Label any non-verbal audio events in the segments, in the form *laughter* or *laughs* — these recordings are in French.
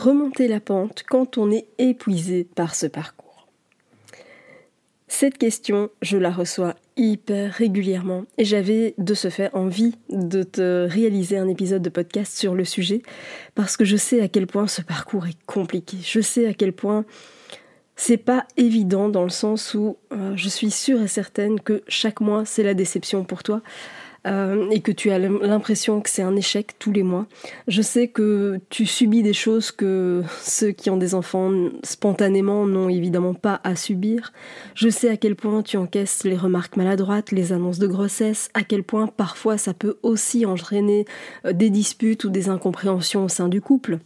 Remonter la pente quand on est épuisé par ce parcours cette question, je la reçois hyper régulièrement et j'avais de ce fait envie de te réaliser un épisode de podcast sur le sujet parce que je sais à quel point ce parcours est compliqué. Je sais à quel point c'est pas évident dans le sens où euh, je suis sûre et certaine que chaque mois c'est la déception pour toi. Euh, et que tu as l'impression que c'est un échec tous les mois. Je sais que tu subis des choses que *laughs* ceux qui ont des enfants spontanément n'ont évidemment pas à subir. Je sais à quel point tu encaisses les remarques maladroites, les annonces de grossesse, à quel point parfois ça peut aussi entraîner euh, des disputes ou des incompréhensions au sein du couple.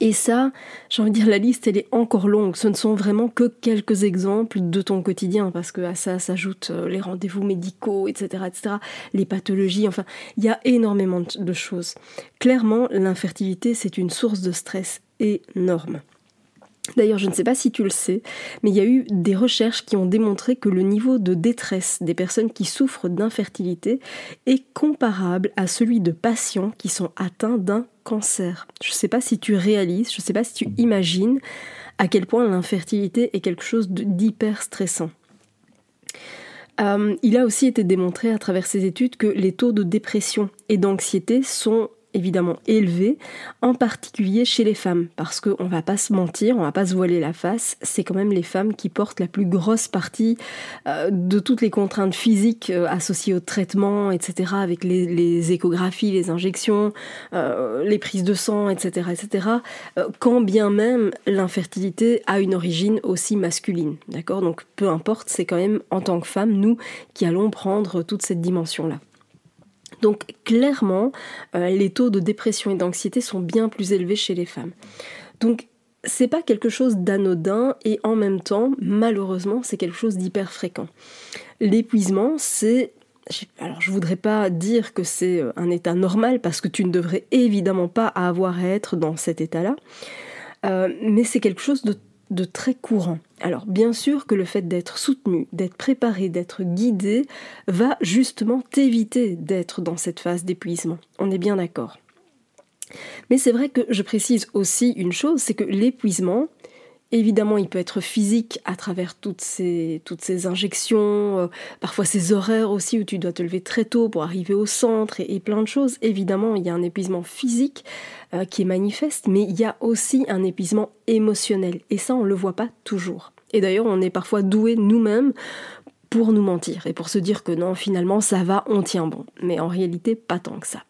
Et ça, j'ai envie de dire, la liste, elle est encore longue. Ce ne sont vraiment que quelques exemples de ton quotidien, parce que à ça s'ajoutent euh, les rendez-vous médicaux, etc., etc., les pathologies, enfin, il y a énormément de choses. Clairement, l'infertilité, c'est une source de stress énorme. D'ailleurs, je ne sais pas si tu le sais, mais il y a eu des recherches qui ont démontré que le niveau de détresse des personnes qui souffrent d'infertilité est comparable à celui de patients qui sont atteints d'un cancer. Je ne sais pas si tu réalises, je ne sais pas si tu imagines à quel point l'infertilité est quelque chose d'hyper stressant. Euh, il a aussi été démontré à travers ces études que les taux de dépression et d'anxiété sont évidemment élevé, en particulier chez les femmes, parce qu'on va pas se mentir, on va pas se voiler la face, c'est quand même les femmes qui portent la plus grosse partie euh, de toutes les contraintes physiques euh, associées au traitement, etc., avec les, échographies, les injections, euh, les prises de sang, etc., etc., quand bien même l'infertilité a une origine aussi masculine, d'accord? Donc peu importe, c'est quand même en tant que femme, nous, qui allons prendre toute cette dimension-là. Donc clairement, euh, les taux de dépression et d'anxiété sont bien plus élevés chez les femmes. Donc c'est pas quelque chose d'anodin et en même temps, malheureusement, c'est quelque chose d'hyper fréquent. L'épuisement, c'est alors je voudrais pas dire que c'est euh, un état normal parce que tu ne devrais évidemment pas avoir à être dans cet état-là, euh, mais c'est quelque chose de très courant. Alors bien sûr que le fait d'être soutenu, d'être préparé, d'être guidé va justement t'éviter d'être dans cette phase d'épuisement. On est bien d'accord. Mais c'est vrai que je précise aussi une chose, c'est que l'épuisement, Évidemment, il peut être physique à travers toutes ces, toutes ces injections, euh, parfois ces horaires aussi où tu dois te lever très tôt pour arriver au centre et, plein de choses. Évidemment, il y a un épuisement physique euh, qui est manifeste, mais il y a aussi un épuisement émotionnel. Et ça, on ne le voit pas toujours. Et d'ailleurs, on est parfois doué nous-mêmes pour nous mentir et pour se dire que non, finalement, ça va, on tient bon. Mais en réalité, pas tant que ça.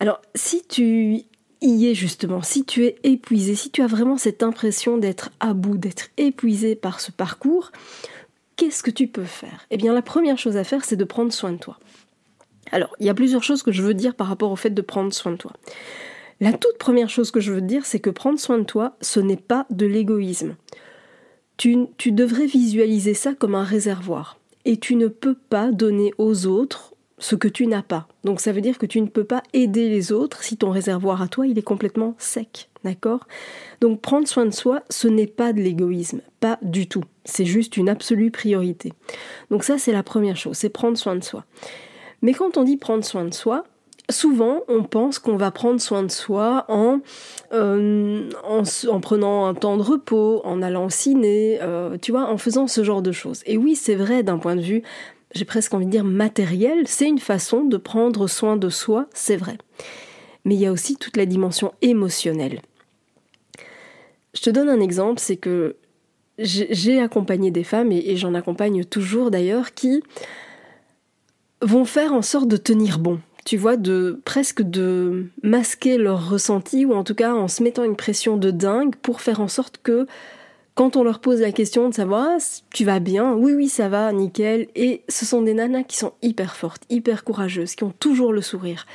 Alors, si tu y est justement, si tu es épuisé, si tu as vraiment cette impression d'être à bout, d'être épuisé par ce parcours, qu'est-ce que tu peux faire? Eh bien la première chose à faire, c'est de prendre soin de toi. Alors, il y a plusieurs choses que je veux dire par rapport au fait de prendre soin de toi. La toute première chose que je veux dire, c'est que prendre soin de toi, ce n'est pas de l'égoïsme. Tu, tu devrais visualiser ça comme un réservoir. Et tu ne peux pas donner aux autres ce que tu n'as pas. Donc ça veut dire que tu ne peux pas aider les autres si ton réservoir à toi, il est complètement sec. D'accord? Donc prendre soin de soi, ce n'est pas de l'égoïsme, pas du tout. C'est juste une absolue priorité. Donc ça, c'est la première chose, c'est prendre soin de soi. Mais quand on dit prendre soin de soi, souvent on pense qu'on va prendre soin de soi en, euh, en, prenant un temps de repos, en allant au ciné, euh, tu vois, en faisant ce genre de choses. Et oui, c'est vrai d'un point de vue j'ai presque envie de dire matériel, c'est une façon de prendre soin de soi, c'est vrai. Mais il y a aussi toute la dimension émotionnelle. Je te donne un exemple, c'est que j'ai accompagné des femmes, et, j'en accompagne toujours d'ailleurs, qui vont faire en sorte de tenir bon. Tu vois, de presque de masquer leur ressenti ou en tout cas en se mettant une pression de dingue pour faire en sorte que quand on leur pose la question de savoir ah, tu vas bien, oui oui ça va, nickel, et ce sont des nanas qui sont hyper fortes, hyper courageuses, qui ont toujours le sourire.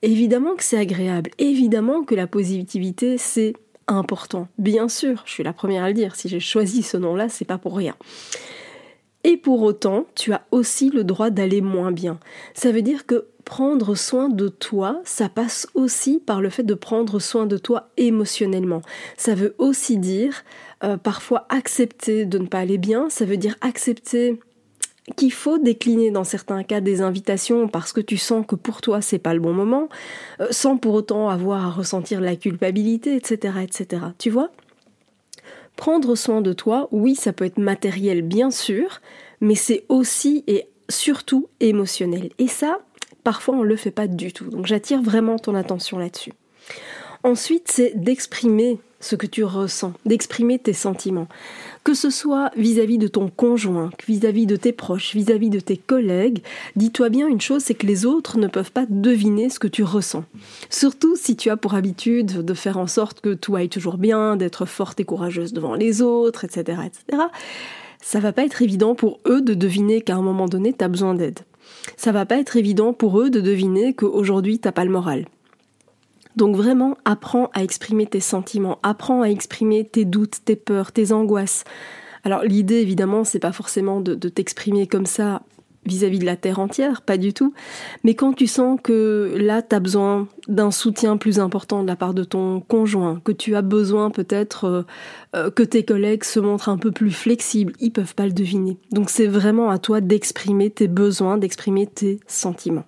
Évidemment que c'est agréable, évidemment que la positivité c'est important. Bien sûr, je suis la première à le dire, si j'ai choisi ce nom-là, c'est pas pour rien. Et pour autant, tu as aussi le droit d'aller moins bien. Ça veut dire que prendre soin de toi, ça passe aussi par le fait de prendre soin de toi émotionnellement. Ça veut aussi dire euh, parfois accepter de ne pas aller bien, ça veut dire accepter qu'il faut décliner dans certains cas des invitations parce que tu sens que pour toi c'est pas le bon moment, euh, sans pour autant avoir à ressentir la culpabilité, etc., etc. Tu vois? Prendre soin de toi, oui, ça peut être matériel, bien sûr, mais c'est aussi et surtout émotionnel. Et ça, parfois on ne le fait pas du tout. Donc j'attire vraiment ton attention là-dessus. Ensuite, c'est d'exprimer ce que tu ressens, d'exprimer tes sentiments. Que ce soit vis-à-vis de ton conjoint, vis-à-vis de tes proches, vis-à-vis de tes collègues, dis-toi bien une chose, c'est que les autres ne peuvent pas deviner ce que tu ressens. Surtout si tu as pour habitude de faire en sorte que tout aille toujours bien, d'être forte et courageuse devant les autres, etc., etc. Ça va pas être évident pour eux de deviner qu'à un moment donné, tu as besoin d'aide. Ça va pas être évident pour eux de deviner qu'aujourd'hui, t'as pas le moral. Donc vraiment, apprends à exprimer tes sentiments, apprends à exprimer tes doutes, tes peurs, tes angoisses. Alors l'idée, évidemment, c'est pas forcément de, t'exprimer comme ça vis-à-vis de la terre entière, pas du tout. Mais quand tu sens que là, tu as besoin d'un soutien plus important de la part de ton conjoint, que tu as besoin peut-être euh, euh, que tes collègues se montrent un peu plus flexibles, ils peuvent pas le deviner. Donc c'est vraiment à toi d'exprimer tes besoins, d'exprimer tes sentiments.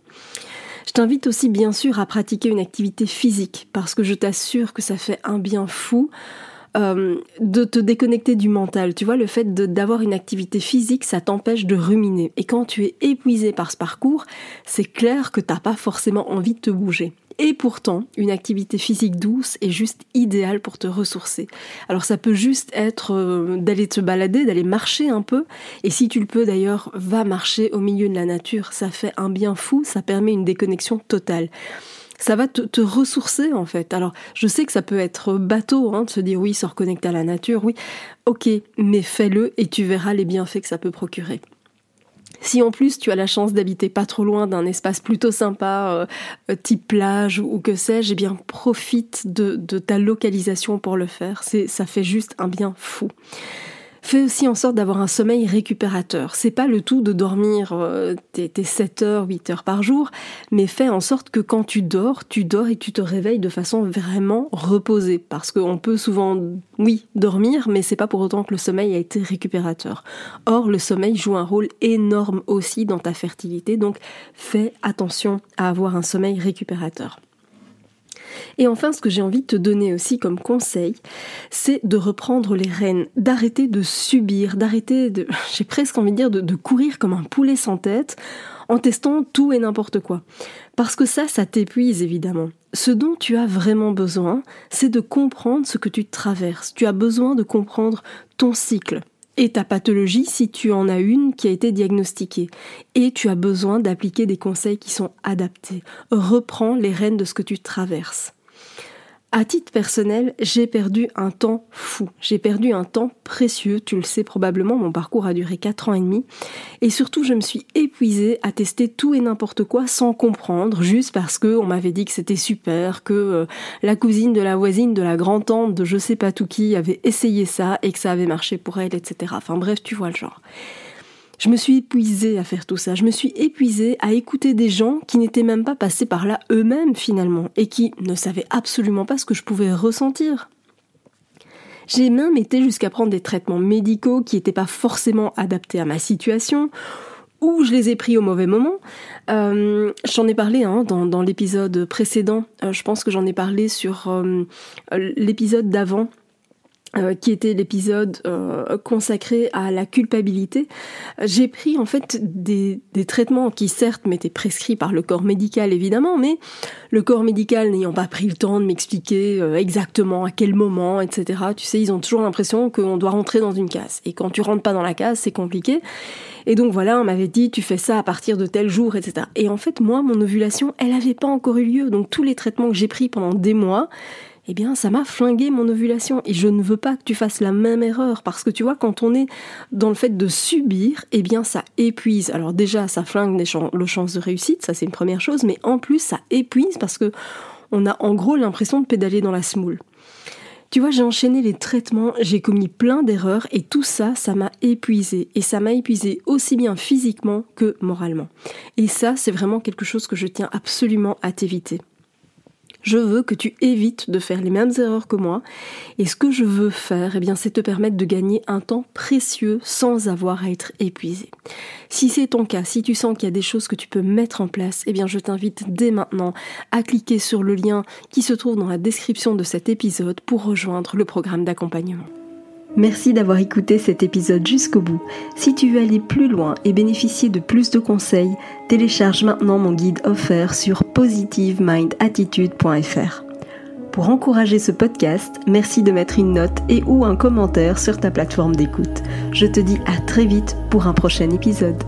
Je t'invite aussi bien sûr à pratiquer une activité physique parce que je t'assure que ça fait un bien fou. Euh, de te déconnecter du mental. Tu vois, le fait d'avoir une activité physique, ça t'empêche de ruminer. Et quand tu es épuisé par ce parcours, c'est clair que t'as pas forcément envie de te bouger. Et pourtant, une activité physique douce est juste idéale pour te ressourcer. Alors ça peut juste être euh, d'aller te balader, d'aller marcher un peu. Et si tu le peux d'ailleurs, va marcher au milieu de la nature. Ça fait un bien fou, ça permet une déconnexion totale ça va te, ressourcer en fait. Alors je sais que ça peut être bateau hein, de se dire oui, se reconnecter à la nature, oui, ok, mais fais-le et tu verras les bienfaits que ça peut procurer. Si en plus tu as la chance d'habiter pas trop loin d'un espace plutôt sympa, euh, type plage ou, que sais-je, eh bien profite de, de ta localisation pour le faire. C'est, ça fait juste un bien fou. Fais aussi en sorte d'avoir un sommeil récupérateur. C'est pas le tout de dormir euh, tes, 7 heures, 8 heures par jour, mais fais en sorte que quand tu dors, tu dors et tu te réveilles de façon vraiment reposée. Parce qu'on peut souvent, oui, dormir, mais c'est pas pour autant que le sommeil a été récupérateur. Or, le sommeil joue un rôle énorme aussi dans ta fertilité, donc fais attention à avoir un sommeil récupérateur. Et enfin, ce que j'ai envie de te donner aussi comme conseil, c'est de reprendre les rênes, d'arrêter de subir, d'arrêter de, *laughs* j'ai presque envie de dire, de, courir comme un poulet sans tête en testant tout et n'importe quoi. Parce que ça, ça t'épuise évidemment. Ce dont tu as vraiment besoin, c'est de comprendre ce que tu traverses. Tu as besoin de comprendre ton cycle, et ta pathologie si tu en as une qui a été diagnostiquée. Et tu as besoin d'appliquer des conseils qui sont adaptés. Reprends les rênes de ce que tu traverses. À titre personnel, j'ai perdu un temps fou. J'ai perdu un temps précieux, tu le sais probablement, mon parcours a duré 4 ans et demi. Et surtout, je me suis épuisée à tester tout et n'importe quoi sans comprendre, juste parce que on m'avait dit que c'était super, que euh, la cousine de la voisine, de la grand-tante, de je sais pas tout qui avait essayé ça et que ça avait marché pour elle, etc. Enfin bref, tu vois le genre. Je me suis épuisée à faire tout ça. Je me suis épuisée à écouter des gens qui n'étaient même pas passés par là eux-mêmes finalement et qui ne savaient absolument pas ce que je pouvais ressentir. J'ai même été jusqu'à prendre des traitements médicaux qui n'étaient pas forcément adaptés à ma situation ou je les ai pris au mauvais moment. Euh, j'en ai parlé hein, dans, l'épisode précédent. Euh, je pense que j'en ai parlé sur euh, l'épisode d'avant euh, qui était l'épisode euh, consacré à la culpabilité, j'ai pris en fait des, des, traitements qui certes m'étaient prescrits par le corps médical évidemment, mais le corps médical n'ayant pas pris le temps de m'expliquer euh, exactement à quel moment, etc. Tu sais, ils ont toujours l'impression qu'on doit rentrer dans une case. Et quand tu rentres pas dans la case, c'est compliqué. Et donc voilà, on m'avait dit tu fais ça à partir de tel jour, etc. Et en fait, moi, mon ovulation, elle n'avait pas encore eu lieu. Donc tous les traitements que j'ai pris pendant des mois, eh bien ça m'a flingué mon ovulation et je ne veux pas que tu fasses la même erreur parce que tu vois quand on est dans le fait de subir, eh bien ça épuise. Alors déjà ça flingue les, chances de réussite, ça c'est une première chose, mais en plus ça épuise parce que on a en gros l'impression de pédaler dans la smoule. Tu vois, j'ai enchaîné les traitements, j'ai commis plein d'erreurs et tout ça, ça m'a épuisé. Et ça m'a épuisé aussi bien physiquement que moralement. Et ça, c'est vraiment quelque chose que je tiens absolument à t'éviter. Je veux que tu évites de faire les mêmes erreurs que moi. Et ce que je veux faire, eh bien, c'est te permettre de gagner un temps précieux sans avoir à être épuisé. Si c'est ton cas, si tu sens qu'il y a des choses que tu peux mettre en place, eh bien, je t'invite dès maintenant à cliquer sur le lien qui se trouve dans la description de cet épisode pour rejoindre le programme d'accompagnement. Merci d'avoir écouté cet épisode jusqu'au bout. Si tu veux aller plus loin et bénéficier de plus de conseils, télécharge maintenant mon guide offert sur positivemindattitude.fr. Pour encourager ce podcast, merci de mettre une note et ou un commentaire sur ta plateforme d'écoute. Je te dis à très vite pour un prochain épisode.